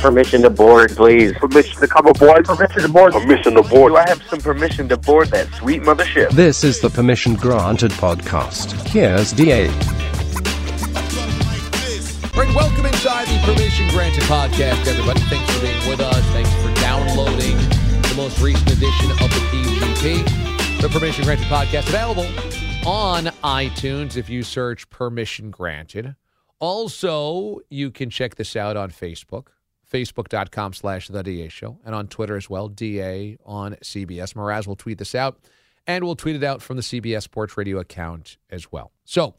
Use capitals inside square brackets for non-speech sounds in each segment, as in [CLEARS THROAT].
Permission to board, please. Permission to come aboard. Permission to board. Permission to board. Do I have some permission to board that sweet mothership? This is the Permission Granted podcast. Here's DA. Right, welcome inside the Permission Granted podcast, everybody. Thanks for being with us. Thanks for downloading the most recent edition of the PGP. The Permission Granted podcast available on iTunes if you search Permission Granted. Also, you can check this out on Facebook, facebook.com slash The DA Show, and on Twitter as well, DA on CBS. Mraz will tweet this out, and we'll tweet it out from the CBS Sports Radio account as well. So,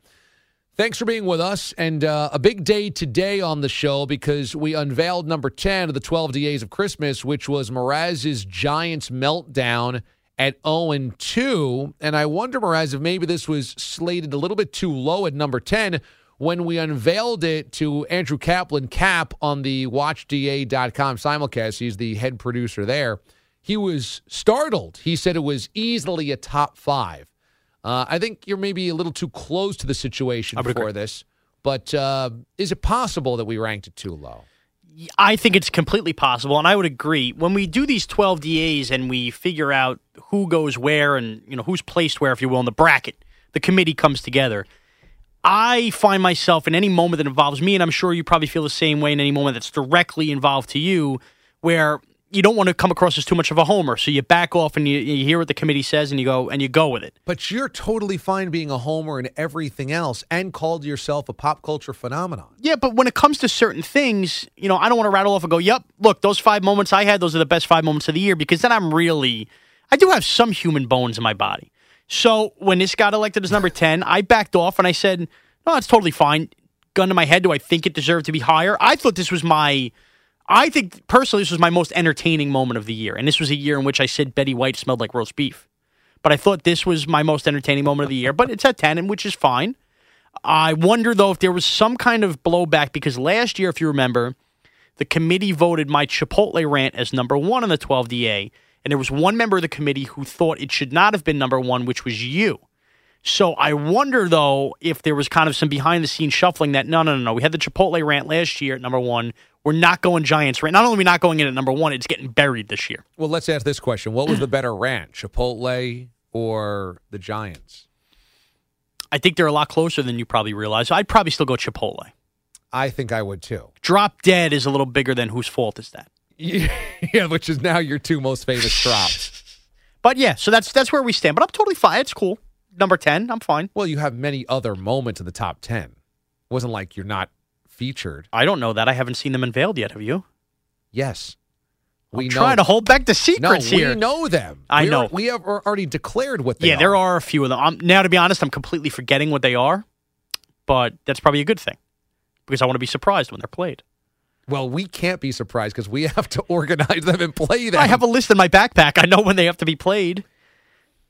Thanks for being with us. And uh, a big day today on the show because we unveiled number 10 of the 12 DAs of Christmas, which was Mraz's Giants meltdown at 0 and 2. And I wonder, Mraz, if maybe this was slated a little bit too low at number 10 when we unveiled it to Andrew Kaplan, Cap, on the WatchDA.com simulcast. He's the head producer there. He was startled. He said it was easily a top five. Uh, I think you're maybe a little too close to the situation for agree. this, but uh, is it possible that we ranked it too low? I think it's completely possible, and I would agree. When we do these 12 DAs and we figure out who goes where and you know who's placed where, if you will, in the bracket, the committee comes together. I find myself in any moment that involves me, and I'm sure you probably feel the same way in any moment that's directly involved to you, where you don't want to come across as too much of a homer, so you back off and you, you hear what the committee says and you go and you go with it. But you're totally fine being a homer and everything else, and called yourself a pop culture phenomenon. Yeah, but when it comes to certain things, you know, I don't want to rattle off and go, "Yep, look, those five moments I had, those are the best five moments of the year," because then I'm really, I do have some human bones in my body. So when this got elected as number ten, I backed off and I said, "No, it's totally fine." Gun to my head, do I think it deserved to be higher? I thought this was my, I think personally this was my most entertaining moment of the year, and this was a year in which I said Betty White smelled like roast beef. But I thought this was my most entertaining moment of the year. But it's at ten, and which is fine. I wonder though if there was some kind of blowback because last year, if you remember, the committee voted my Chipotle rant as number one on the 12 DA, and there was one member of the committee who thought it should not have been number one, which was you. So I wonder though if there was kind of some behind the scenes shuffling that no, no, no, no. We had the Chipotle rant last year at number one. We're not going Giants rant. Not only are we not going in at number one, it's getting buried this year. Well, let's ask this question: What was the better rant, Chipotle or the Giants? I think they're a lot closer than you probably realize. I'd probably still go Chipotle. I think I would too. Drop Dead is a little bigger than whose fault is that? [LAUGHS] yeah, which is now your two most famous drops. But yeah, so that's that's where we stand. But I'm totally fine. It's cool. Number ten, I'm fine. Well, you have many other moments in the top ten. It wasn't like you're not featured. I don't know that. I haven't seen them unveiled yet. Have you? Yes, I'm we trying to hold back the no, secrets we here. know them. I We're- know. We have already declared what they yeah, are. Yeah, there are a few of them. Um now, to be honest, I'm completely forgetting what they are, but that's probably a good thing because I want to be surprised when they're played. Well, we can't be surprised because we [LAUGHS] have to organize them and play them. I have a list in my backpack. I know when they have to be played.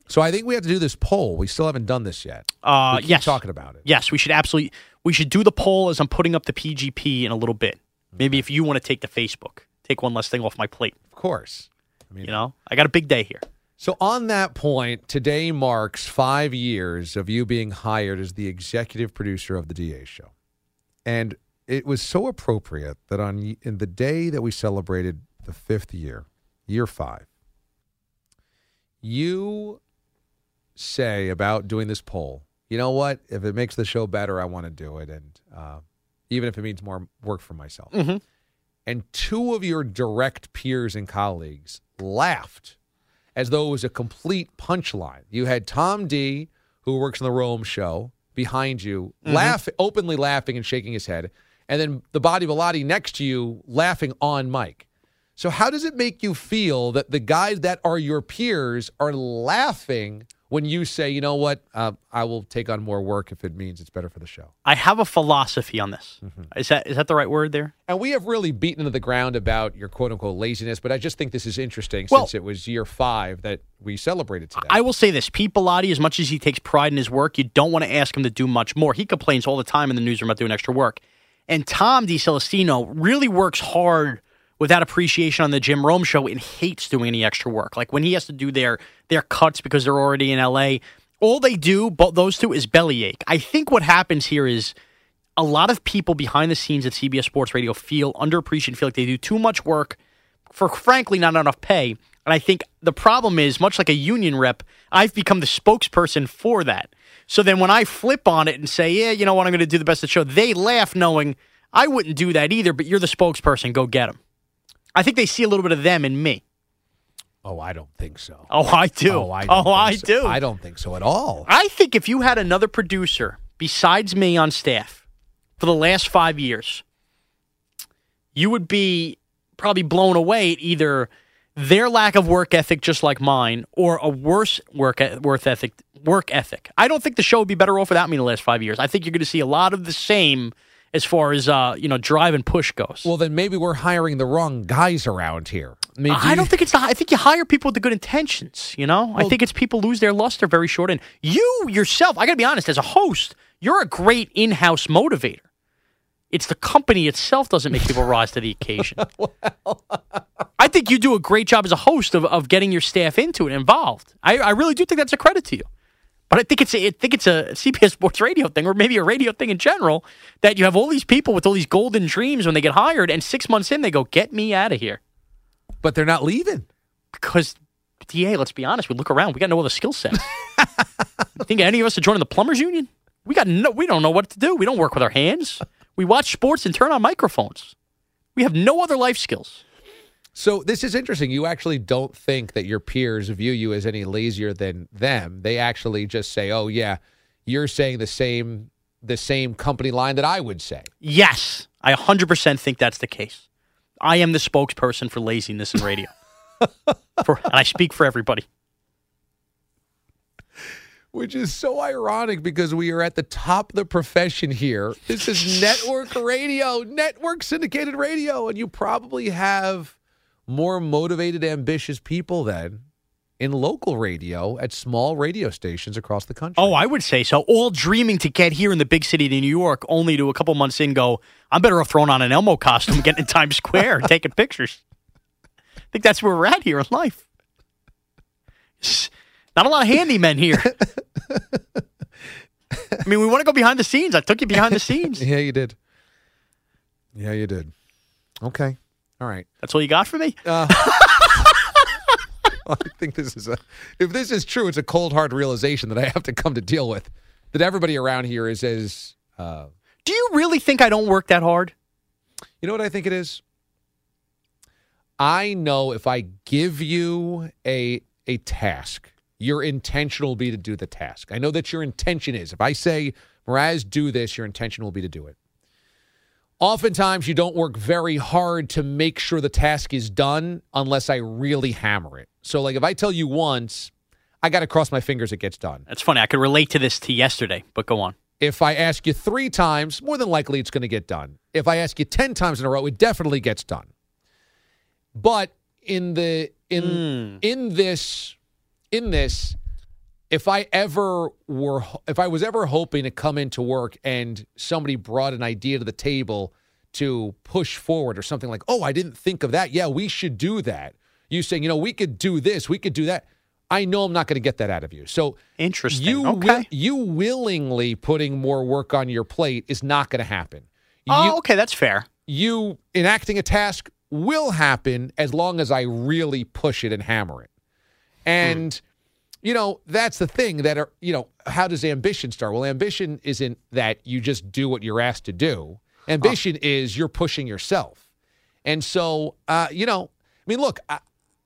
so I think we have to do this poll. We still haven't done this yet. Uh, yes, talking about it. Yes, we should absolutely. We should do the poll as I'm putting up the PGP in a little bit. Maybe if you want to take the Facebook, take one less thing off my plate. Of course. I mean, You know, I got a big day here. So, on that point, today marks five years of you being hired as the executive producer of the DA show. And it was so appropriate that on in the day that we celebrated the fifth year, year five, you say about doing this poll, you know what? If it makes the show better, I want to do it. And uh, even if it means more work for myself. And two of your direct peers and colleagues laughed as though it was a complete punchline. You had Tom D, who works on the Rome show, behind you, laugh openly laughing and shaking his head, and then the body Bellotti next to you laughing on mic. So how does it make you feel that the guys that are your peers are laughing when you say, you know what, uh, I will take on more work if it means it's better for the show? I have a philosophy on this. Mm-hmm. Is that is that the right word there? And we have really beaten to the ground about your quote unquote laziness, but I just think this is interesting Well- since it was year five that we celebrated today. I will say this: Pete Bellotti, as much as he takes pride in his work, you don't want to ask him to do much more. He complains all the time in the newsroom about doing extra work. And Tom DiCelestino really works hard without appreciation on the Jim Rome show and hates doing any extra work. Like when he has to do their their cuts because they're already in LA, all they do, but those two, is bellyache. I think what happens here is a lot of people behind the scenes at CBS Sports Radio feel underappreciated, feel like they do too much work for frankly not enough pay. And I think the problem is, much like a union rep, I've become the spokesperson for that. So then when I flip on it and say, yeah, you know what, I'm going to do the best of the show, they laugh knowing I wouldn't do that either, but you're the spokesperson. Go get them. I think they see a little bit of them in me. oh, I don't think so. Oh, I do. Oh, I, oh, I so. do. I don't think so at all. I think if you had another producer besides me on staff for the last five years, you would be probably blown away at either their lack of work ethic, just like mine, or a worse work work ethic. Work ethic. I don't think the show would be better off without me in the last five years. I think you're going to see a lot of the same as far as uh, you know drive and push goes. Well, then maybe we're hiring the wrong guys around here. Maybe I don't think it's the. I think you hire people with the good intentions. You know, I think it's people lose their luster very short. And you yourself, I got to be honest, as a host, you're a great in-house motivator. It's the company itself doesn't make people rise to the occasion. [LAUGHS] I think you do a great job as a host of, of getting your staff into it, involved. I, I really do think that's a credit to you. But I think it's a, I think it's a CBS Sports Radio thing, or maybe a radio thing in general, that you have all these people with all these golden dreams when they get hired, and six months in they go, "Get me out of here." but they're not leaving. because DA, let's be honest, we look around, we got no other skill sets. [LAUGHS] think any of us are joining the plumbers union? We got no we don't know what to do. We don't work with our hands. We watch sports and turn on microphones. We have no other life skills. So this is interesting. You actually don't think that your peers view you as any lazier than them. They actually just say, "Oh yeah, you're saying the same the same company line that I would say." Yes, I 100% think that's the case. I am the spokesperson for laziness in radio. [LAUGHS] for, and I speak for everybody. Which is so ironic because we are at the top of the profession here. This is [LAUGHS] network radio, network syndicated radio, and you probably have more motivated, ambitious people than in local radio at small radio stations across the country. Oh, I would say so. All dreaming to get here in the big city of New York, only to a couple months in go, I'm better off throwing on an Elmo costume, getting in Times Square, [LAUGHS] taking pictures. I think that's where we're at here in life. Not a lot of handymen here. [LAUGHS] I mean, we want to go behind the scenes. I took you behind the scenes. [LAUGHS] Yeah, you did. Yeah, you did. Okay. All right. That's all you got for me? [LAUGHS] I think this is a if this is true, it's a cold hard realization that I have to come to deal with. That everybody around here is as uh, Do you really think I don't work that hard? you know what I think it is? I know if I give you a a task, your intention will be to do the task. I know that your intention is. If I say, Mraz, do this, your intention will be to do it. Oftentimes, you don't work very hard to make sure the task is done unless I really hammer it. So, like, if I tell you once, I got to cross my fingers it gets done. That's funny. I could relate to this to yesterday, but go on. If I ask you three times, more than likely it's going to get done. If I ask you 10 times in a row, it definitely gets done. But in the in hmm. in this in this if I ever were if I was ever hoping to come into work and somebody brought an idea to the table to push forward or something like, "Oh, I didn't think of that. Yeah, we should do that." You saying, "You know, we could do this, we could do that." I know I'm not going to get that out of you. So Interesting. you okay. wi- you willingly putting more work on your plate is not going to happen. oh, You, okay. That's fair. you enacting a task will happen as long as I really push it and hammer it. And you know, that's the thing that are, you know, how does ambition start? Well, ambition isn't that you just do what you're asked to do. Ambition is you're pushing yourself. And so, uh, you know, I mean, look, I,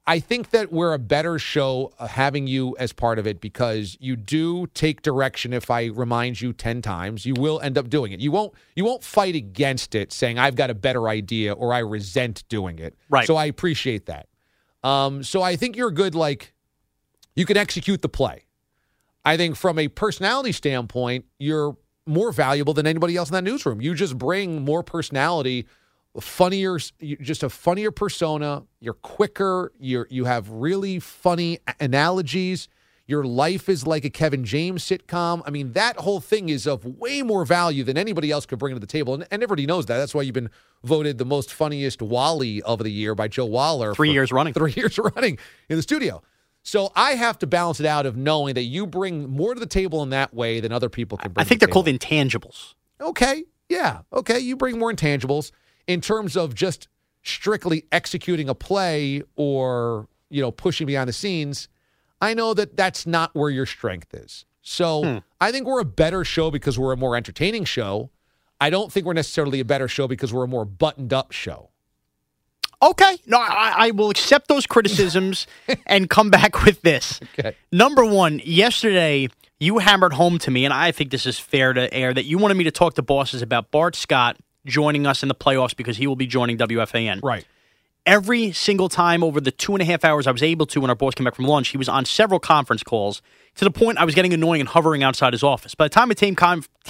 I think that we're a better show having you as part of it because you do take direction. If I remind you ten times, you will end up doing it. You won't. You won't fight against it, saying I've got a better idea or I resent doing it. Right. So I appreciate that. Um, so I think you're a good like. You can execute the play. I think from a personality standpoint, you're more valuable than anybody else in that newsroom. You just bring more personality, funnier, just a funnier persona. You're quicker. You're you have really funny analogies. Your life is like a Kevin James sitcom. I mean, that whole thing is of way more value than anybody else could bring to the table, and, and everybody knows that. That's why you've been voted the most funniest Wally of the year by Joe Waller. Three years running. three [LAUGHS] years running in the studio. So I have to balance it out of knowing that you bring more to the table in that way than other people can bring. I think they're the called intangibles. Okay, yeah, okay. You bring more intangibles in terms of just strictly executing a play or you know pushing behind the scenes. I know that that's not where your strength is. So hmm. I think we're a better show because we're a more entertaining show. I don't think we're necessarily a better show because we're a more buttoned up show. Okay. No, I, I will accept those criticisms [LAUGHS] and come back with this. Okay. Number one, yesterday you hammered home to me, and I think this is fair to air, that you wanted me to talk to bosses about Bart Scott joining us in the playoffs because he will be joining WFAN. Right. Every single time over the two and a half hours I was able to when our boss came back from lunch, he was on several conference calls to the point I was getting annoying and hovering outside his office. By the time it came,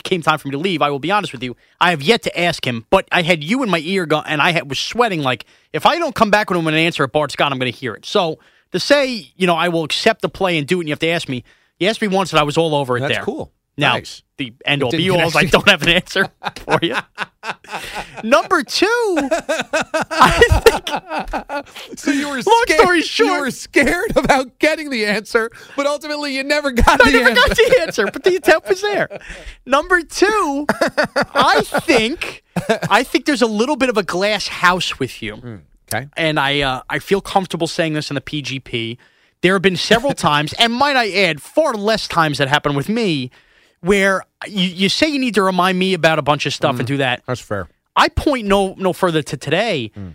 came time for me to leave, I will be honest with you, I have yet to ask him, but I had you in my ear go- and I had, was sweating like, if I don't come back with him with an answer at Bart Scott, I'm going to hear it. So to say, you know, I will accept the play and do it, and you have to ask me, you asked me once and I was all over it That's there. cool. Now, Nice. the end all be all is I don't have an answer [LAUGHS] for you. Number two, I think So you were Long scared. story you were scared about getting the answer, but ultimately you never got I the never answer. got the answer, but the attempt was there. Number two, I think I think there's a little bit of a glass house with you, Okay. and I uh, I feel comfortable saying this in the PGP. There have been several [LAUGHS] times, and might I add, far less times that happened with me, where you, you say you need to remind me about a bunch of stuff and do that. That's fair. I point no no further to today. Hmm.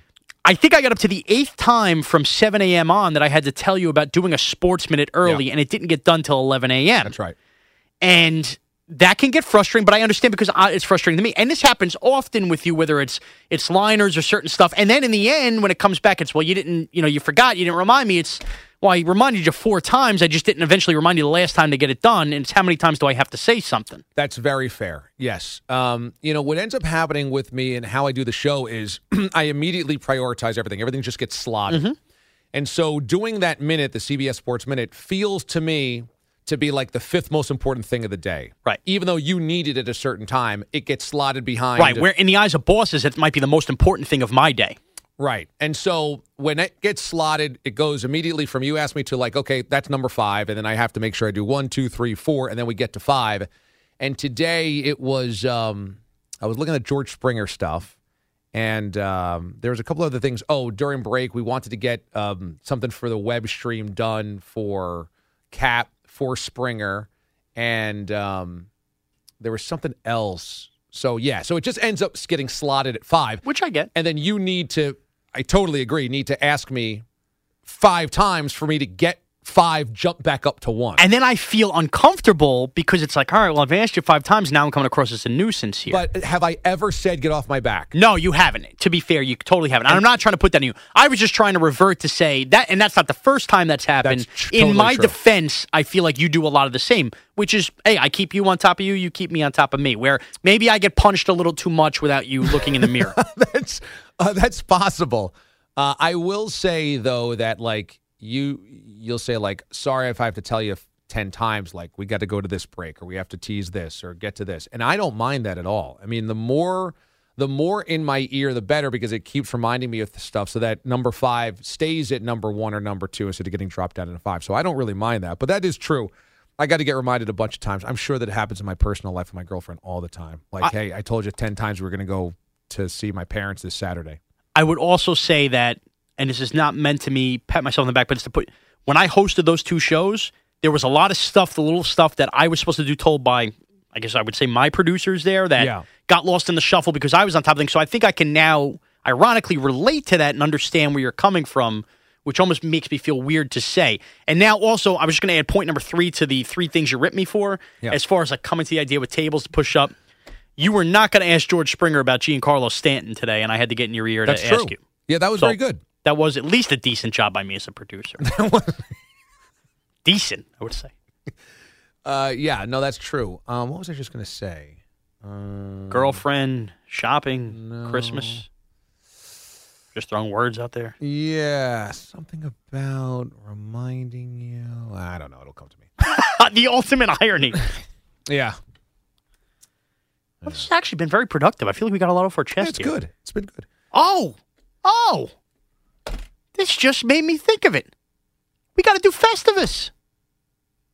I think I got up to the eighth time from 7 a.m. on that I had to tell you about doing a sports minute early, Yeah. and it didn't get done till 11 a.m. That's right. and that can get frustrating. But I understand because I, it's frustrating to me, and this happens often with you, whether it's it's liners or certain stuff. And then in the end, when it comes back, it's well, you didn't, you know, you forgot, you didn't remind me. It's well, I reminded you four times. I just didn't eventually remind you the last time to get it done. And it's how many times do I have to say something? That's very fair. Yes. Um, you know, what ends up happening with me and how I do the show is [CLEARS THROAT] I immediately prioritize everything. Everything just gets slotted. And so doing that minute, the CBS Sports Minute, feels to me to be like the fifth most important thing of the day. Right. Even though you need it at a certain time, it gets slotted behind. Right. Where in the eyes of bosses, it might be the most important thing of my day. Right. And so when it gets slotted, it goes immediately from you ask me to like, okay, that's number five. And then I have to make sure I do one, two, three, four, and then we get to five. And today it was, um, I was looking at George Springer stuff. And um, there was a couple other things. Oh, during break, we wanted to get um, something for the web stream done for Cap, for Springer. And um, there was something else. So, yeah. So it just ends up getting slotted at five Which I get. and then you need to i totally agree. Need to ask me five times for me to get five jump back up to one And then I feel uncomfortable because it's like, all right, well, I've asked you five times. Now I'm coming across as a nuisance here. but have i ever said get off my back no, you haven't. To be fair, you totally haven't. And I'm not trying to put that on you. I was just trying to revert to say that, and that's not the first time that's happened. That's tr- In my true. defense, I feel like you do a lot of the same, which is, hey, I keep you on top of you, you keep me on top of me. Where maybe I get punched a little too much without you looking in the mirror. [LAUGHS] that's uh, that's possible uh, i will say though that like you you'll say like sorry if i have to tell you 10 times like we got to go to this break or we have to tease this or get to this and i don't mind that at all i mean the more the more in my ear the better because it keeps reminding me of the stuff so that number five stays at number one or number two instead of getting dropped down to five so i don't really mind that but that is true I got to get reminded a bunch of times. I'm sure that it happens in my personal life with my girlfriend all the time. Like, hey, I told you 10 times we are going to go to see my parents this Saturday. I would also say that, and this is not meant to me pat myself on the back, but it's to put when I hosted those two shows, there was a lot of stuff, the little stuff that I was supposed to do told by, I guess I would say my producers there that Yeah. got lost in the shuffle because I was on top of things. So I think I can now ironically relate to that and understand where you're coming from which almost makes me feel weird to say. And now also, I was just going to add point number three to the three things you ripped me for. Yeah. As far as like coming to the idea with tables to push up, you were not going to ask George Springer about Giancarlo Stanton today, and I had to get in your ear That's to true. ask you. Yeah, that was So- very good. That was at least a decent job by me as a producer. [LAUGHS] decent, I would say. Uh, yeah, no, that's true. Um, what was I just going to say? Um, Girlfriend, shopping, Christmas. Just throwing words out there. Yeah, something about reminding you. I don't know. It'll come to me. [LAUGHS] the ultimate irony. [LAUGHS] Yeah, Well, this has actually been very productive. I feel like we got a lot off our chest it's here. good. It's been good. Oh, oh, this just made me think of it. We got to do Festivus.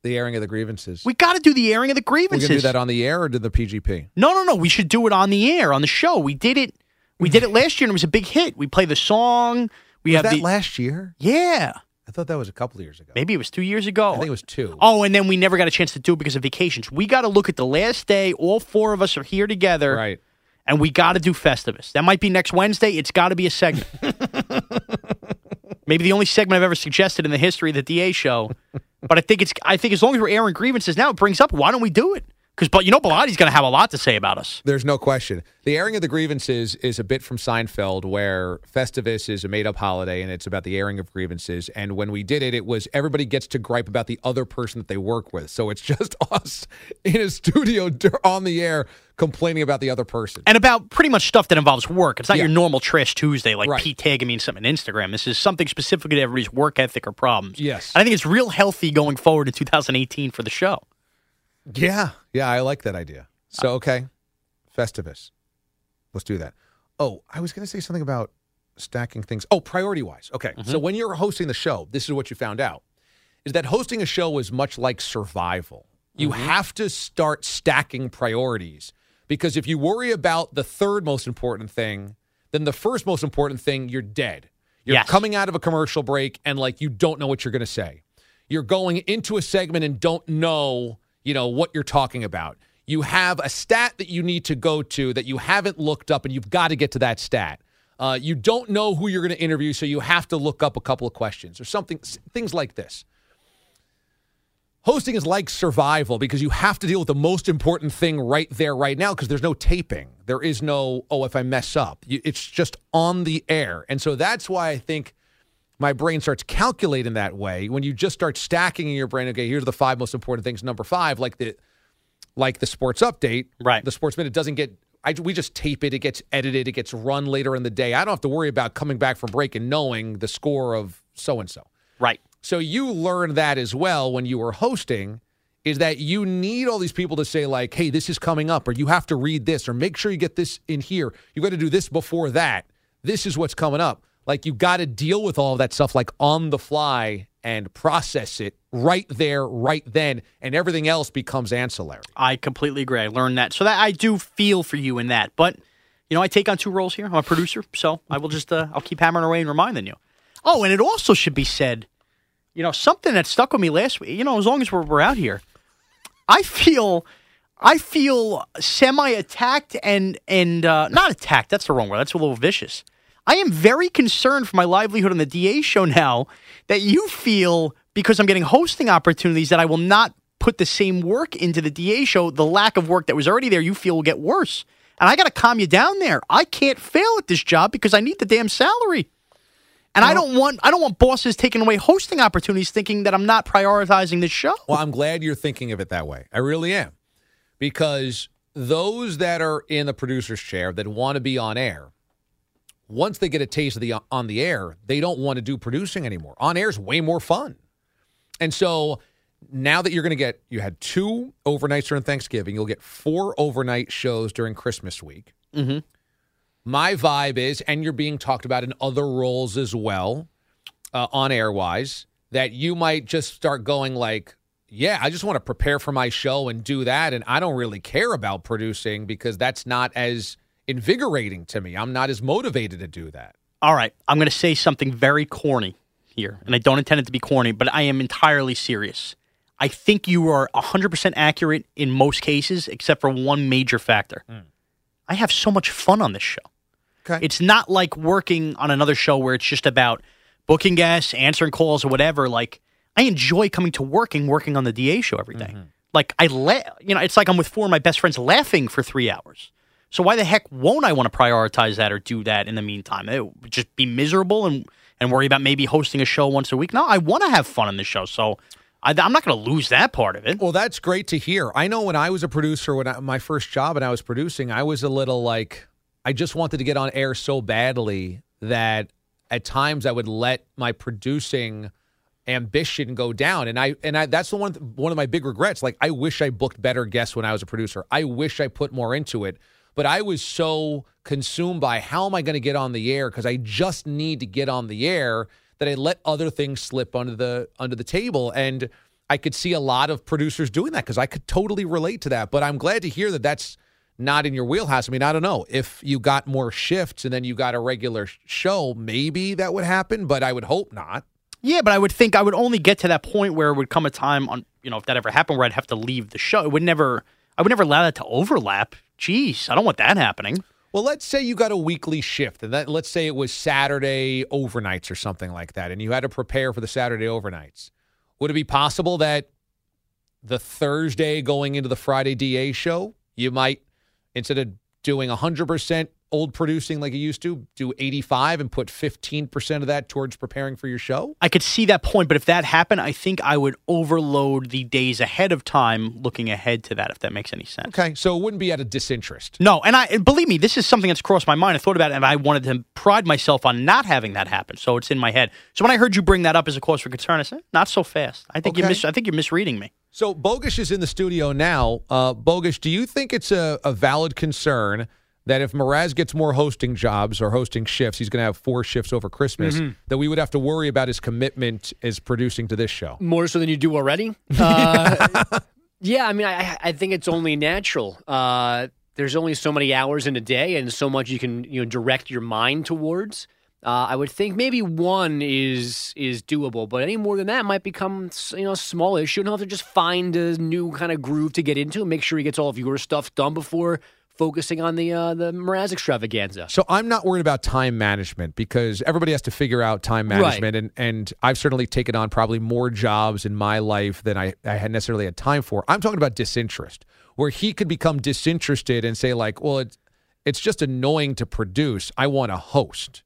The airing of the grievances. We got to do the airing of the grievances. We're gonna do that on the air or do the PGP? no, no, no. We should do it on the air on the show. We did it. We did it [LAUGHS] last year, and it was a big hit. We play the song. We Was have that the last year? yeah. I thought that was a couple of years ago. Maybe it was two years ago. I think it was two. Oh, and then we never got a chance to do it because of vacations. We got to look at the last day. All four of us are here together, right. and we got to do Festivus. That might be next Wednesday. It's got to be a segment. [LAUGHS] Maybe the only segment I've ever suggested in the history of the DA show. [LAUGHS] But I think it's. I think as long as we're airing grievances now, it brings up. Why don't we do it? Because, but you know, Bellotti's going to have a lot to say about us. There's no question. The airing of the grievances is a bit from Seinfeld, where Festivus is a made up holiday and it's about the airing of grievances. And when we did it, it was everybody gets to gripe about the other person that they work with. So it's [LAUGHS] just us in a studio on the air complaining about the other person. And about pretty much stuff that involves work. It's not Yeah. your normal trash Tuesday like Right. Pete tagging me in something on Instagram. This is something specifically to everybody's work ethic or problems. Yes. And I think it's real healthy going forward in 2018 for the show. Yeah. Yeah, I like that idea. So, okay. Festivus. Let's do that. Oh, I was going to say something about stacking things. Oh, priority wise. Okay. So, mm-hmm. when you're hosting the show, this is what you found out is that hosting a show is much like survival. You mm-hmm. have to start stacking priorities because if you worry about the third most important thing, then the first most important thing, you're dead. You're Yes. coming out of a commercial break and like you don't know what you're going to say. You're going into a segment and don't know, you know, what you're talking about. You have a stat that you need to go to that you haven't looked up and you've got to get to that stat. Uh, you don't know who you're going to interview, so you have to look up a couple of questions or something, things like this. Hosting is like survival because you have to deal with the most important thing right there, right now, because there's no taping. There is no, oh, if I mess up, it's just on the air. And so that's why I think my brain starts calculating that way. When you just start stacking in your brain, okay, here's the five most important things. Number five, like the like the sports update, Right. The sports minute doesn't get. I, we just tape it. It gets edited. It gets run later in the day. I don't have to worry about coming back from break and knowing the score of so and so. Right. So you learn that as well when you were hosting is that you need all these people to say like, "Hey, this is coming up," or "You have to read this," or "Make sure you get this in here." You got to do this before that. This is what's coming up. Like you've got to deal with all that stuff like on the fly and process it right there, right then, and everything else becomes ancillary. I completely agree. I learned that. So that I do feel for you in that. But, you know, I take on two roles here. I'm a producer, so I will just, uh, I'll keep hammering away and reminding you. Oh, and it also should be said, you know, something that stuck with me last week, you know, as long as we're, we're out here, I feel, I feel semi attacked and, and, uh, not attacked. That's the wrong word. That's a little vicious. I am very concerned for my livelihood on the DA show now that you feel because I'm getting hosting opportunities that I will not put the same work into the DA show. The lack of work that was already there, you feel will get worse. And I got to calm you down there. I can't fail at this job because I need the damn salary. And I don't want I don't want bosses taking away hosting opportunities thinking that I'm not prioritizing the show. Well, I'm glad you're thinking of it that way. I really am. Because those that are in the producer's chair that want to be on air, once they get a taste of the on the air, they don't want to do producing anymore. On air is way more fun. And so now that you're going to get you had two overnights during Thanksgiving, you'll get four overnight shows during Christmas week. Mm-hmm. My vibe is, and you're being talked about in other roles as well, uh, on air wise, that you might just start going like, yeah, I just want to prepare for my show and do that. And I don't really care about producing because that's not as invigorating to me. I'm not as motivated to do that. All right, I'm going to say something very corny here, and I don't intend it to be corny, but I am entirely serious. I think you are 100% accurate in most cases, except for one major factor. Hmm. I have so much fun on this show. Okay. It's not like working on another show where it's just about booking guests, answering calls, or whatever. Like I enjoy coming to work and working on the DA show every day. Mm-hmm. Like I let you know, it's like I'm with four of my best friends laughing for three hours. So why the heck won't I want to prioritize that or do that in the meantime? It would just be miserable and and worry about maybe hosting a show once a week. No, I want to have fun in the show, so I, I'm not going to lose that part of it. Well, that's great to hear. I know when I was a producer, when I, my first job and I was producing, I was a little like, I just wanted to get on air so badly that at times I would let my producing ambition go down and i and i that's the one one of my big regrets like i wish i booked better guests when i was a producer i wish i put more into it but i was so consumed by how am i going to get on the air because i just need to get on the air that i let other things slip under the under the table and i could see a lot of producers doing that because i could totally relate to that but i'm glad to hear that that's not in your wheelhouse. I mean, I don't know if you got more shifts and then you got a regular show, maybe that would happen, but I would hope not. Yeah, but I would think I would only get to that point where it would come a time on you know if that ever happened where I'd have to leave the show. It would never. I would never allow that to overlap. Jeez, I don't want that happening. Well, let's say you got a weekly shift, and that let's say it was Saturday overnights or something like that, and you had to prepare for the Saturday overnights. Would it be possible that the Thursday going into the Friday DA show, you might instead of doing 100% old producing like you used to, do 85 and put 15% of that towards preparing for your show? I could see that point, but if that happened, I think I would overload the days ahead of time, looking ahead to that. If that makes any sense. Okay, so it wouldn't be out of disinterest. No, and I and believe me, this is something that's crossed my mind. I thought about it, and I wanted to pride myself on not having that happen. So it's in my head. So when I heard you bring that up as a cause for concern, I said, "Not so fast." I think you Okay. mis- I think you're misreading me. So Bogish is in the studio now. Uh, Bogish, do you think it's a, a valid concern that if Mraz gets more hosting jobs or hosting shifts, he's going to have four shifts over Christmas, that we would have to worry about his commitment as producing to this show? more so than you do already. [LAUGHS] Uh, yeah, I mean, I, I think it's only natural. Uh, there's only so many hours in a day, and so much you can you know direct your mind towards. Uh, I would think maybe one is is doable, but any more than that might become you know smallish. You don't have to just find a new kind of groove to get into. and Make sure he gets all of your stuff done before focusing on the uh, the Mraz extravaganza. So I'm not worried about time management because everybody has to figure out time Right. management, and and I've certainly taken on probably more jobs in my life than I, I had necessarily had time for. I'm talking about disinterest, where he could become disinterested and say like, well, it's it's just annoying to produce. I want to host.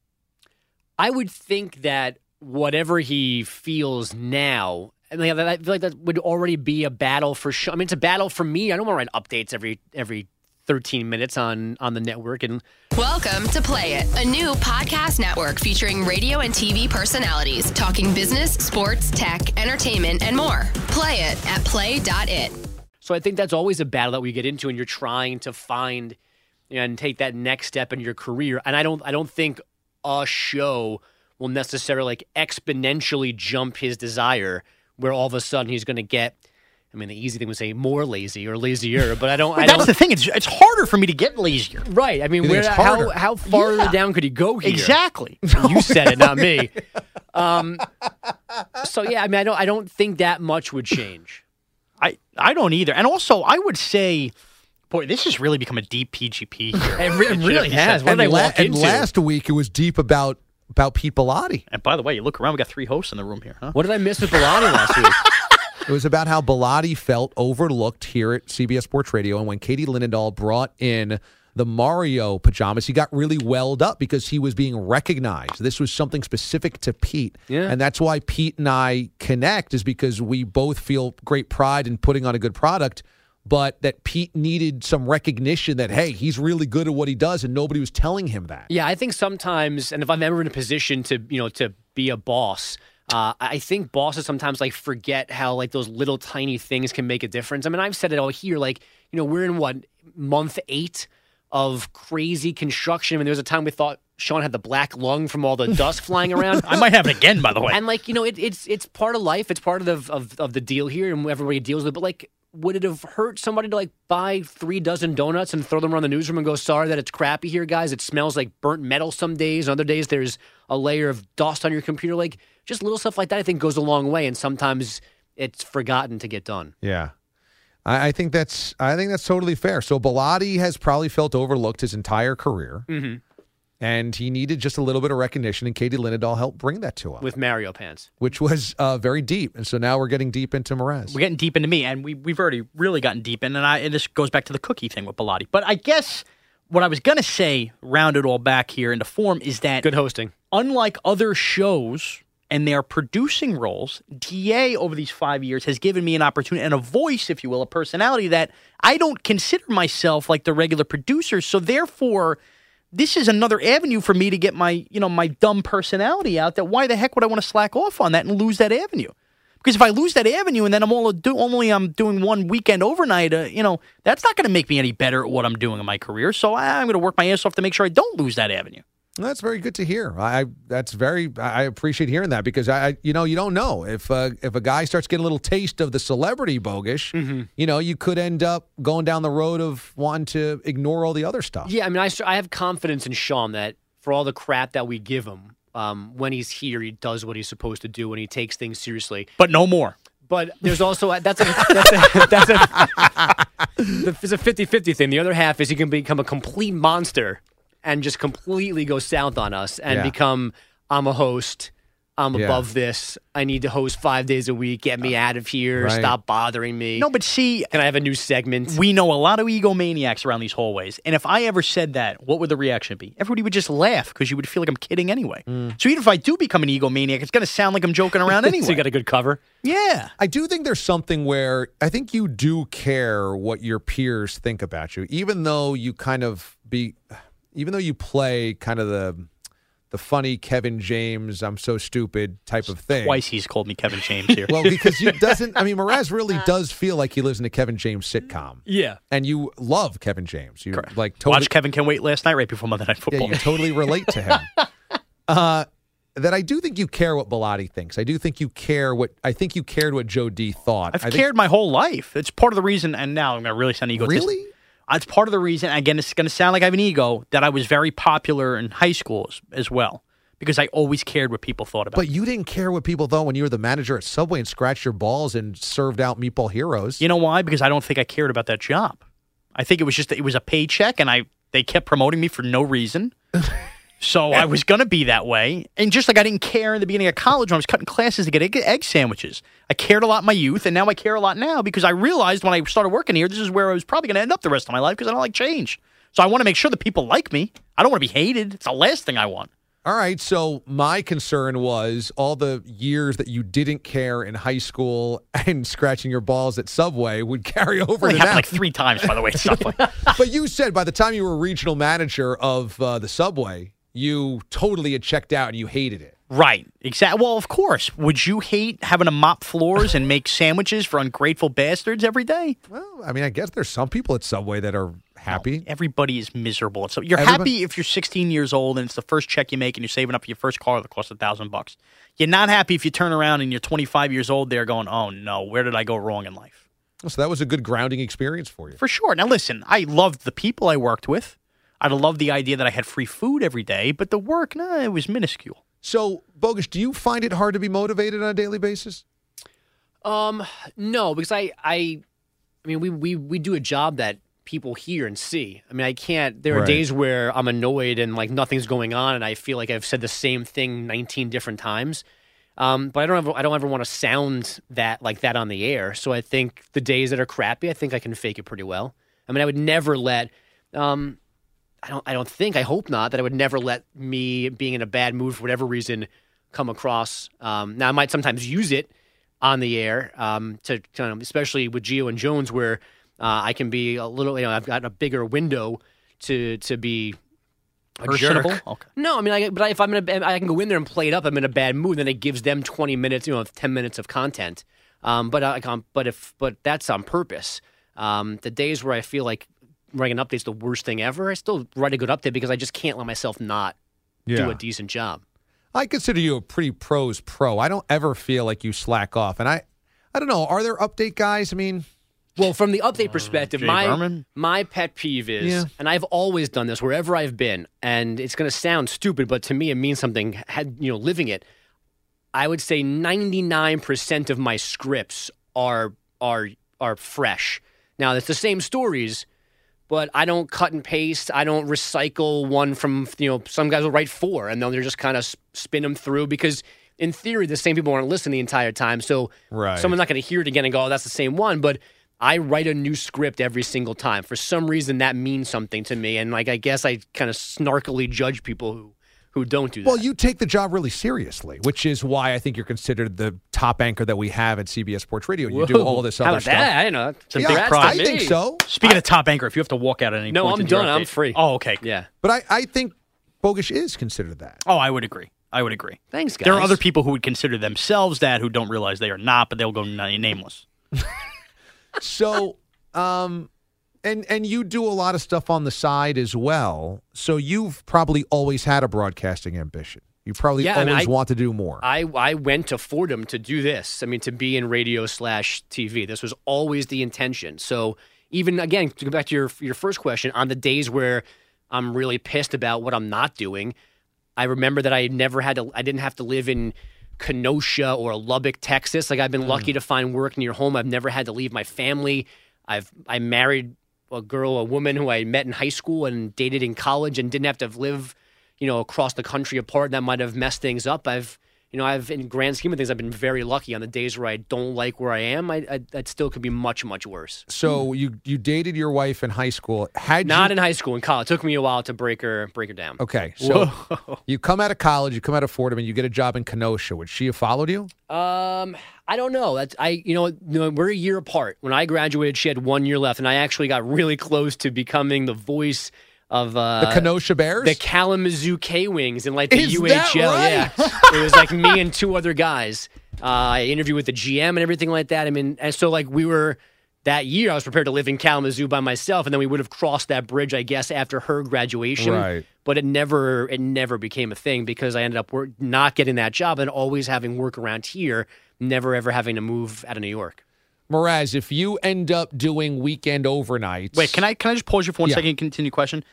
I would think that whatever he feels now, I, mean, I feel like that would already be a battle for sure. I mean, it's a battle for me. I don't want to write updates every every 13 minutes on on the network, and Welcome to Play It, a new podcast network featuring radio and TV personalities talking business, sports, tech, entertainment, and more. Play it at play.it. so I think that's always a battle that we get into, and you're trying to find and take that next step in your career. And I don't I don't think a show will necessarily like exponentially jump his desire, where all of a sudden he's going to get. I mean, the easy thing would say more lazy or lazier, but I don't. I That's don't the thing. It's it's harder for me to get lazier. Right. I mean, where, how how far Yeah. down could he go here? Exactly. [LAUGHS] You said it, not me. [LAUGHS] Um, so yeah, I mean, I don't I don't think that much would change. I I don't either. And also, I would say, boy, this has really become a deep PGP here. [LAUGHS] It, re- it really has. What and, did I la- walk and into? last week it was deep about about Pete Bellotti. And by the way, you look around, we got three hosts in the room here, huh? what did I miss with Bellotti last week? It was about how Bellotti felt overlooked here at CBS Sports Radio, and when Katie Linendoll brought in the Mario pajamas, he got really welled up because he was being recognized. This was something specific to Pete, Yeah. and that's why Pete and I connect is because we both feel great pride in putting on a good product. But that Pete needed some recognition that hey, he's really good at what he does, and nobody was telling him that. Yeah, I think sometimes, and if I'm ever in a position to, you know, to be a boss, uh, I think bosses sometimes like forget how like those little tiny things can make a difference. I mean, I've said it all here. Like, you know, we're in what month eight of crazy construction. I mean, there was a time we thought Sean had the black lung from all the [LAUGHS] dust flying around. I might have it again, by the way. And like you know, it, it's it's part of life. It's part of the of, of the deal here, and everybody deals with it. But like, would it have hurt somebody to like buy three dozen donuts and throw them around the newsroom and go, "Sorry that it's crappy here, guys. It smells like burnt metal some days. Other days there's a layer of dust on your computer." Like just little stuff like that, I think goes a long way. And sometimes it's forgotten to get done. Yeah. I, I think that's I think that's totally fair. So Bellotti has probably felt overlooked his entire career. Mhm. And he needed just a little bit of recognition, and Katie Linendoll helped bring that to him, with Mario pants. which was uh, very deep. And so now we're getting deep into Mraz. We're getting deep into me, and we we've already really gotten deep in, and I and this goes back to the cookie thing with Bellotti. But I guess what I was gonna say, round it all back here into form, is that Good hosting. Unlike other shows and their producing roles, DA over these five years has given me an opportunity and a voice, if you will, a personality that I don't consider myself like the regular producer. So therefore, this is another avenue for me to get my, you know, my dumb personality out. That why the heck would I want to slack off on that and lose that avenue? Because if I lose that avenue and then I'm all do, only I'm doing one weekend overnight, uh, you know, that's not going to make me any better at what I'm doing in my career. So I, I'm going to work my ass off to make sure I don't lose that avenue. That's very good to hear. I that's very I appreciate hearing that because I you know you don't know if uh, if a guy starts getting a little taste of the celebrity bogish, Mm-hmm. you know you could end up going down the road of wanting to ignore all the other stuff. Yeah, I mean, I, I have confidence in Sean that for all the crap that we give him, um, when he's here, he does what he's supposed to do and he takes things seriously. But no more. But there's also [LAUGHS] that's a that's a that's a it's a 50-50 thing. The other half is he can become a complete monster and just completely go south on us and Yeah. become I'm a host. I'm Yeah. above this. I need to host five days a week. Get me out of here. Right. Stop bothering me. No, but see, Can I have a new segment? we know a lot of egomaniacs around these hallways. And if I ever said that, what would the reaction be? Everybody would just laugh because you would feel like I'm kidding anyway. Mm. So even if I do become an egomaniac, it's going to sound like I'm joking around [LAUGHS] anyway. so you got a good cover. yeah. I do think there's something where I think you do care what your peers think about you, even though you kind of be, even though you play kind of the the funny Kevin James, I'm so stupid type of thing. Twice he's called me Kevin James here. Well, because you [LAUGHS] doesn't. I mean, Mraz really does feel like he lives in a Kevin James sitcom. Yeah. and you love Kevin James. You like totally, Watch Kevin Can Wait last night right before Monday Night yeah, Football. you totally [LAUGHS] relate to him. Uh, that I do think you care what Bellotti thinks. I do think you care what I think you cared what Joe D thought. I've I think- cared my whole life. It's part of the reason, and now I'm going to really sound egotistic. Really? It's part of the reason, again, it's going to sound like I have an ego, that I was very popular in high school as, as well, because I always cared what people thought about But you didn't care what people thought when you were the manager at Subway and scratched your balls and served out meatball heroes. You know why? Because I don't think I cared about that job. I think it was just that it was a paycheck, and I they kept promoting me for no reason. [LAUGHS] so I was going to be that way. And just like I didn't care in the beginning of college when I was cutting classes to get egg, egg sandwiches, I cared a lot in my youth, and now I care a lot now because I realized when I started working here, this is where I was probably going to end up the rest of my life because I don't like change. So I want to make sure that people like me. I don't want to be hated. It's the last thing I want. All right, so my concern was all the years that you didn't care in high school and [LAUGHS] scratching your balls at Subway would [LAUGHS] carry over to happened now. like three times, by the way. at Subway. [LAUGHS] but you said by the time you were regional manager of uh, the Subway, you totally had checked out and you hated it. Right. Exactly. Well, of course. Would you hate having to mop floors and make sandwiches for ungrateful bastards every day? Well, I mean, I guess there's some people at Subway that are happy. Everybody is miserable. So you're Everybody- happy if you're 16 years old and it's the first check you make and you're saving up for your first car that costs a thousand bucks. You're not happy if you turn around and you're 25 years old there going, "Oh no, where did I go wrong in life?" So that was a good grounding experience for you. For sure. Now listen, I loved the people I worked with. I loved the idea that I had free food every day, but the work, nah, it was minuscule. So, Bogus, do you find it hard to be motivated on a daily basis? Um, no, because I, I, I mean, we we we do a job that people hear and see. I mean, I can't. There are Right. days where I'm annoyed and like nothing's going on, and I feel like I've said the same thing 19 different times. Um, but I don't ever, I don't ever want to sound that like that on the air. So I think the days that are crappy, I think I can fake it pretty well. I mean, I would never let. Um, I don't. I don't think. I hope not. That I would never let me being in a bad mood for whatever reason come across. Um, now I might sometimes use it on the air um, to kind of, especially with Geo and Jones, where uh, I can be a little. You know, I've got a bigger window to to be a Personable? jerk. Okay. No, I mean, I, but if I'm in a, I can go in there and play it up. I'm in a bad mood, then it gives them 20 minutes, you know, 10 minutes of content. Um, but I but if, but that's on purpose. Um, the days where I feel like writing an update's the worst thing ever, I still write a good update because I just can't let myself not do a decent job. I consider you a pretty pros pro. I don't ever feel like you slack off. And I, I don't know. Are there update guys? I mean, Well, from the update uh, perspective, Jay my Berman? my pet peeve is, Yeah. and I've always done this wherever I've been, and it's going to sound stupid, but to me it means something. Had you know, living it, I would say ninety nine percent of my scripts are are are fresh. Now it's the same stories, but I don't cut and paste. I don't recycle one from you know some guys will write four and then they're just kind of spin them through because in theory the same people aren't listening the entire time, so Right. someone's not going to hear it again and go, "Oh, that's the same one." But I write a new script every single time. For some reason, that means something to me, and like I guess I kind of snarkily judge people who who don't do that. Well, you take the job really seriously, which is why I think you're considered the top anchor that we have at CBS Sports Radio. You do all this How other about stuff. that? I know. It's a Yeah, big I pride think so. Speaking of top anchor, if you have to walk out at any No, point, no, I'm done. I'm free. Oh, okay. Yeah. But I, I think Bogish is considered that. Oh, I would agree. I would agree. Thanks, guys. There are other people who would consider themselves that who don't realize they are not, but they'll go nameless. [LAUGHS] So, um, and and you do a lot of stuff on the side as well. So you've probably always had a broadcasting ambition. You probably Yeah, I mean, always I- want to do more. I, I went to Fordham to do this. I mean, to be in radio slash TV. This was always the intention. So even again, to go back to your your first question, on the days where I'm really pissed about what I'm not doing, I remember that I never had to. I didn't have to live in Kenosha or Lubbock, Texas. Like I've been hmm. lucky to find work near home. I've never had to leave my family. I've I married a girl, a woman who I met in high school and dated in college, and didn't have to live, you know, across the country apart. That might have messed things up. I've you know, I've in grand scheme of things, I've been very lucky. On the days where I don't like where I am, I, I that still could be much much worse. so you you dated your wife in high school. Had Not you, in high school, in college. It took me a while to break her break her down. Okay, so you come out of college, you come out of Fordham, and you get a job in Kenosha. Would she have followed you? Um, I don't know. That's I. You know, you know, we're a year apart. When I graduated, she had one year left, and I actually got really close to becoming the voice of uh, The Kenosha Bears? the Kalamazoo K Wings, and like the Is UHL. right? Yeah, [LAUGHS] it was like me and two other guys. Uh, I interviewed with the GM and everything like that. I mean, and so like we were that year. I was prepared to live in Kalamazoo by myself, and then we would have crossed that bridge, I guess, after her graduation. Right. But it never, it never became a thing because I ended up work, not getting that job and always having work around here, never ever having to move out of New York. Mraz, if you end up doing weekend overnights, Wait, can I can I just pause you for one Yeah. second and continue question?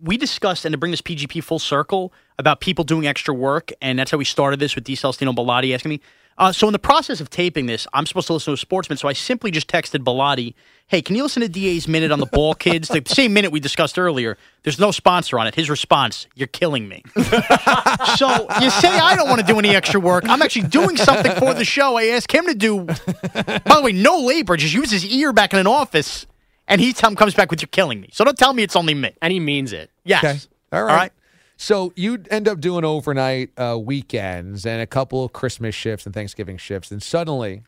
We discussed, and to bring this PGP full circle, about people doing extra work, and that's how we started this with DeCelestino Bellotti asking me. Uh, so, in the process of taping this, I'm supposed to listen to a sportsman, so I simply just texted Bellotti, "Hey, can you listen to DA's minute on the ball kids? the same minute we discussed earlier. There's no sponsor on it. His response: You're killing me. [LAUGHS] so you say I don't want to do any extra work. I'm actually doing something for the show. I ask him to do. By the way, no labor. Just use his ear back in an office, and he t- comes back with "You're killing me." So don't tell me it's only me. And he means it. Yes. Okay. All right. All right. So you'd end up doing overnight uh, weekends and a couple of Christmas shifts and Thanksgiving shifts, and suddenly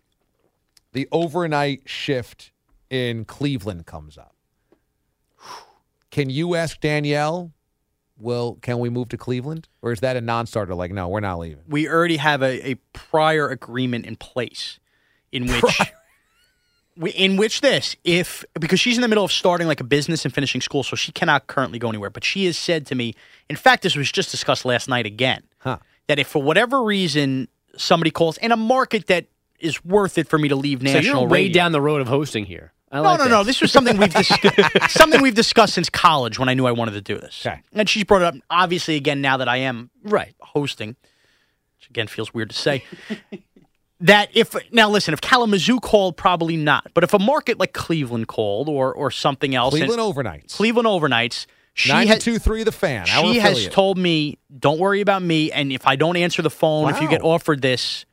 the overnight shift in Cleveland comes up. Can you ask Danielle? Well, can we move to Cleveland, or is that a non-starter? Like, no, we're not leaving. We already have a, a prior agreement in place, in which. [LAUGHS] we- In which this, if because she's in the middle of starting like a business and finishing school, so she cannot currently go anywhere. But she has said to me, in fact, this was just discussed last night again, Huh. that if for whatever reason somebody calls in a market that is worth it for me to leave So national you're way radio- down the road of hosting here. I no, like no, this. no. This was something we've dis- [LAUGHS] something we've discussed since college when I knew I wanted to do this. Okay. And she's brought it up obviously again now that I am Right. hosting, which again feels weird to say. [LAUGHS] that if now listen, if Kalamazoo called, probably not. But if a market like Cleveland called or or something else, Cleveland overnights. Cleveland overnights, she Nine has two three. The fan. she has told me, "Don't worry about me, and if I don't answer the phone, if you get offered this,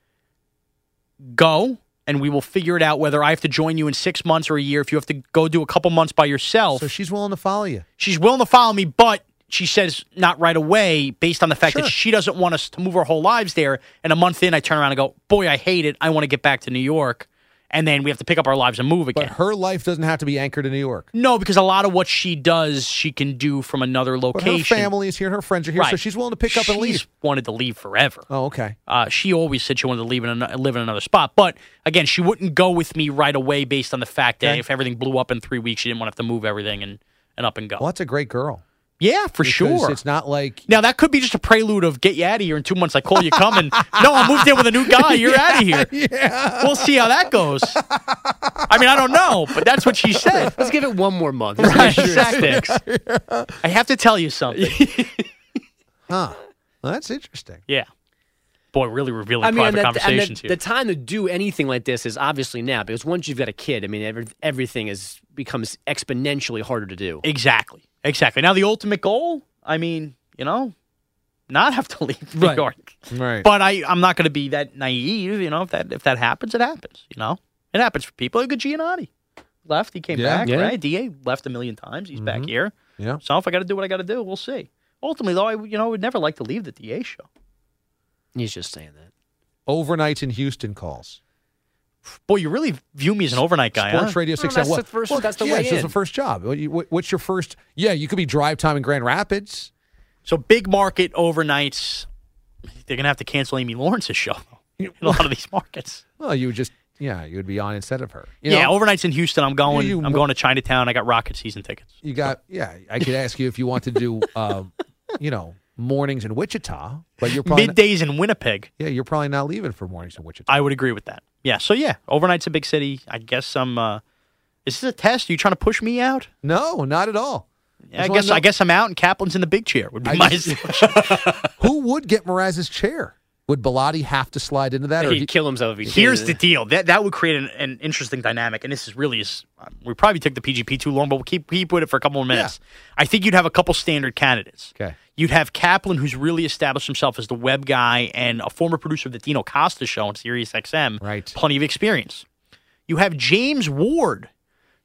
go." And we will figure it out whether I have to join you in six months or a year. If you have to go do a couple months by yourself, So she's willing to follow you. she's willing to follow me, but she says not right away based on the fact Sure. that she doesn't want us to move our whole lives there. And a month in, I turn around and go, Boy, I hate it. I want to get back to New York. And then we have to pick up our lives and move again. But her life doesn't have to be anchored in New York. no, because a lot of what she does, she can do from another But her location. family is here, her friends are here, so she's willing to pick up and She's leave. wanted to leave forever. Oh, okay. Uh, she always said she wanted to leave in an- live in another spot. But again, she wouldn't go with me right away based on the fact that Okay. if everything blew up in three weeks, she didn't want to have to move everything and, and up and go. Well, that's a great girl. Yeah, for sure. It's not like Now that could be just a prelude of get you out of here in two months. I call you coming. no, I moved in with a new guy. You're [LAUGHS] out of here. yeah. We'll see how that goes. I mean, I don't know, but that's what she said. Let's give it one more month. Right, sure it exactly. sticks. I have to tell you something. [LAUGHS] Huh. Well, that's interesting. Yeah. Boy, really revealing I mean, and private the, and the- conversations the, here. time to do anything like this is obviously now because once you've got a kid, I mean, every, everything is becomes exponentially harder to do. exactly. Exactly. Now, the ultimate goal, I mean, you know, not have to [LAUGHS] leave New Right. York. Right. But I, I'm not going to be that naive. You know, if that if that happens, it happens. You know, it happens for people. Look at Giannotti. Left, he came Yeah. back. Yeah. Right, Da left a million times. He's back mm-hmm. here. Yeah. So if I got to do what I got to do, we'll see. Ultimately, though, I you know I would never like to leave the Da show. He's just saying that. Overnights in Houston calls. Boy, you really view me as an overnight guy, Sports huh? Radio Well, six. that's the first- well, that's the yeah, way it's the first job. What you- what- What's your first? Yeah, you could be drive time in Grand Rapids. So big market overnights. They're gonna have to cancel Amy Lawrence's show in a lot of these markets. Well, you would just yeah, you would be on instead of her. You yeah, know? overnights in Houston. I'm going. You- I'm going to Chinatown. I got Rocket season tickets. you got yeah. I could ask you if you want to do, um, [LAUGHS] you know, mornings in Wichita, but you're probably Middays in Winnipeg. yeah, you're probably not leaving for mornings in Wichita. I would agree with that. Yeah. So yeah, overnight's a big city. I guess I'm. Uh, is this a test? Are you trying to push me out? no, not at all. Yeah, I guess. I guess I'm out, and Kaplan's in the big chair. Would be I my. just- [LAUGHS] Who would get Mraz's chair? Would Bellotti have to slide into that? Or He'd he- kill himself if he Here's did. the deal. That that would create an, an interesting dynamic, and this is really is. um, We probably took the PGP too long, but we'll keep keep with it for a couple more minutes. I think you'd have a couple standard candidates. Okay. You'd have Kaplan, who's really established himself as the web guy and a former producer of the Dino Costa show on Sirius XM. Right. Plenty of experience. You have James Ward,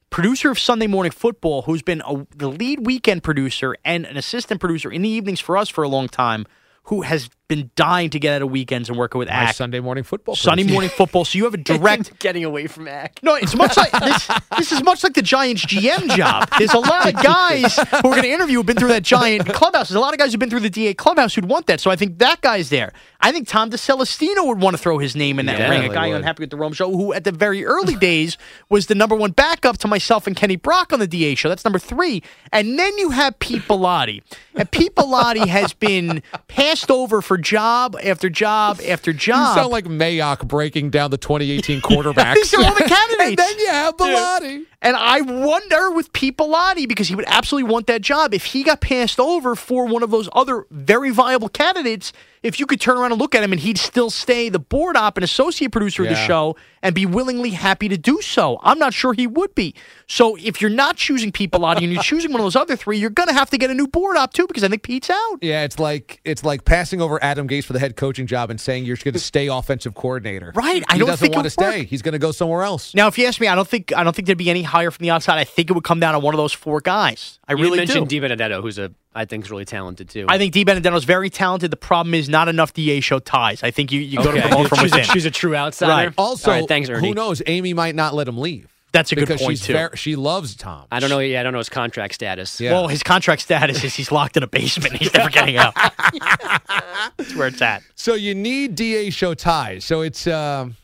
producer of Sunday Morning Football, who's been a, the lead weekend producer and an assistant producer in the evenings for us for a long time, who has been dying to get out of weekends and working with my Act. Sunday morning football. Sunday producer. morning football. So you have a [LAUGHS] direct. getting away from Ack. No, it's much like [LAUGHS] this. This is much like the Giants GM job. There's a lot of [LAUGHS] guys who are going to interview who've been through that Giant clubhouse. There's a lot of guys who've been through the DA clubhouse who'd want that. So I think that guy's there. I think Tom DeCelestino would want to throw his name in that Yeah, ring. A guy would. unhappy with the Rome show, who at the very early [LAUGHS] days was the number one backup to myself and Kenny Brock on the DA show. That's number three. And then you have Pete Bellotti. And Pete Bellotti has been passed over for job after job after You job. sound like Mayock breaking down the 2018 [LAUGHS] quarterbacks. These are all the [LAUGHS] candidates. and then you have Bellotti. And I wonder with Pete Bellotti, because he would absolutely want that job, if he got passed over for one of those other very viable candidates, if you could turn around and look at him and he'd still stay the board op and associate producer of the show and be willingly happy to do so. I'm not sure he would be. So if you're not choosing Pete Bellotti and you're [LAUGHS] choosing one of those other three, you're going to have to get a new board op too, because I think Pete's out. Yeah, it's like it's like passing over Adam Gase for the head coaching job and saying you're going to stay offensive coordinator. Right, I he don't doesn't want to stay. work. He's going to go somewhere else. Now, if you ask me, I don't think I don't think there'd be any higher from the outside. I think it would come down to one of those four guys. I You really mentioned do. Di Benedetto, who's a I think is really talented too. I think Di Benedetto's very talented. The problem is not enough DA show ties. I think you, you go to Okay. promote from she's, a, within. she's a true outsider. Right. Also, All right, thanks, Ernie. who knows? Amy might not let him leave. That's a good because point, she's too. ver- she loves Tom. I don't know. Yeah, I don't know his contract status. Yeah. Well, his contract status is he's locked in a basement. He's never getting out. [LAUGHS] That's where it's at. So you need DA show ties. So it's um,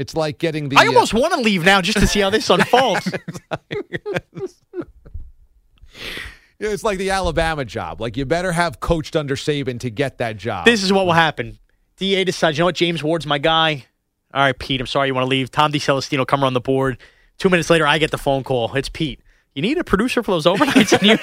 it's like getting the. I uh, almost want to leave now just to see how this [LAUGHS] unfolds. [LAUGHS] It's like the Alabama job. Like you better have coached under Saban to get that job. this is what will happen. DA decides, you know what, James Ward's my guy. All right, Pete, I'm sorry you want to leave. Tom DeCelestino come on the board. Two minutes later, I get the phone call. It's Pete. You need a producer for those overnights in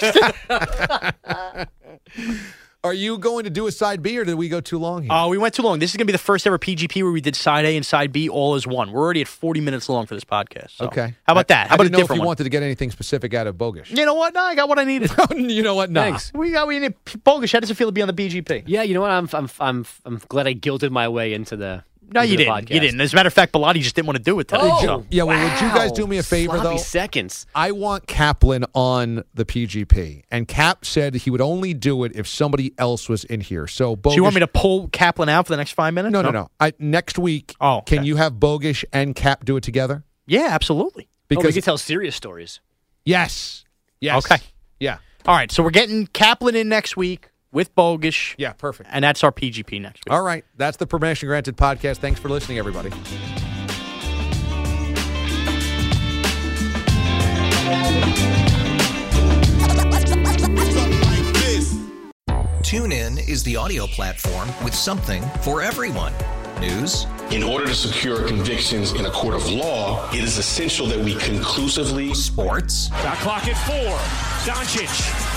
[LAUGHS] Houston? Are you going to do a side B or did we go too long here? Oh, we went too long. This is going to be the first ever PGP where we did side A and side B all as one. We're already at 40 minutes long for this podcast. so- okay. How about that? I, How about I didn't a know if you one? wanted to get anything specific out of Bogish. You know what? No, I got what I needed. [LAUGHS] you know what? No. Thanks. we got we need Bogus. How does it feel to be on the PGP? Yeah, you know what? I'm I'm I'm I'm glad I guilted my way into the. No, you didn't. You didn't. As a matter of fact, Bellotti just didn't want to do it today. Oh, so. Yeah, well, would you guys do me a favor, Sloppy though? Seconds. I want Kaplan on the PGP, and Cap said he would only do it if somebody else was in here. So, Bogish, So you want me to pull Kaplan out for the next five minutes? No, no, oh. no. I, next week, Oh, can you have Bogish and Cap do it together? Yeah, absolutely. oh, we Because could tell serious stories. yes, yes, Okay. yeah, All right, so we're getting Kaplan in next week with Bogish. yeah, perfect. And that's our PGP next week. All right, that's the Permission Granted podcast. Thanks for listening, everybody. TuneIn is the audio platform with something for everyone. News, In order to secure convictions in a court of law, it is essential that we conclusively sports, Shot clock at four. Doncic.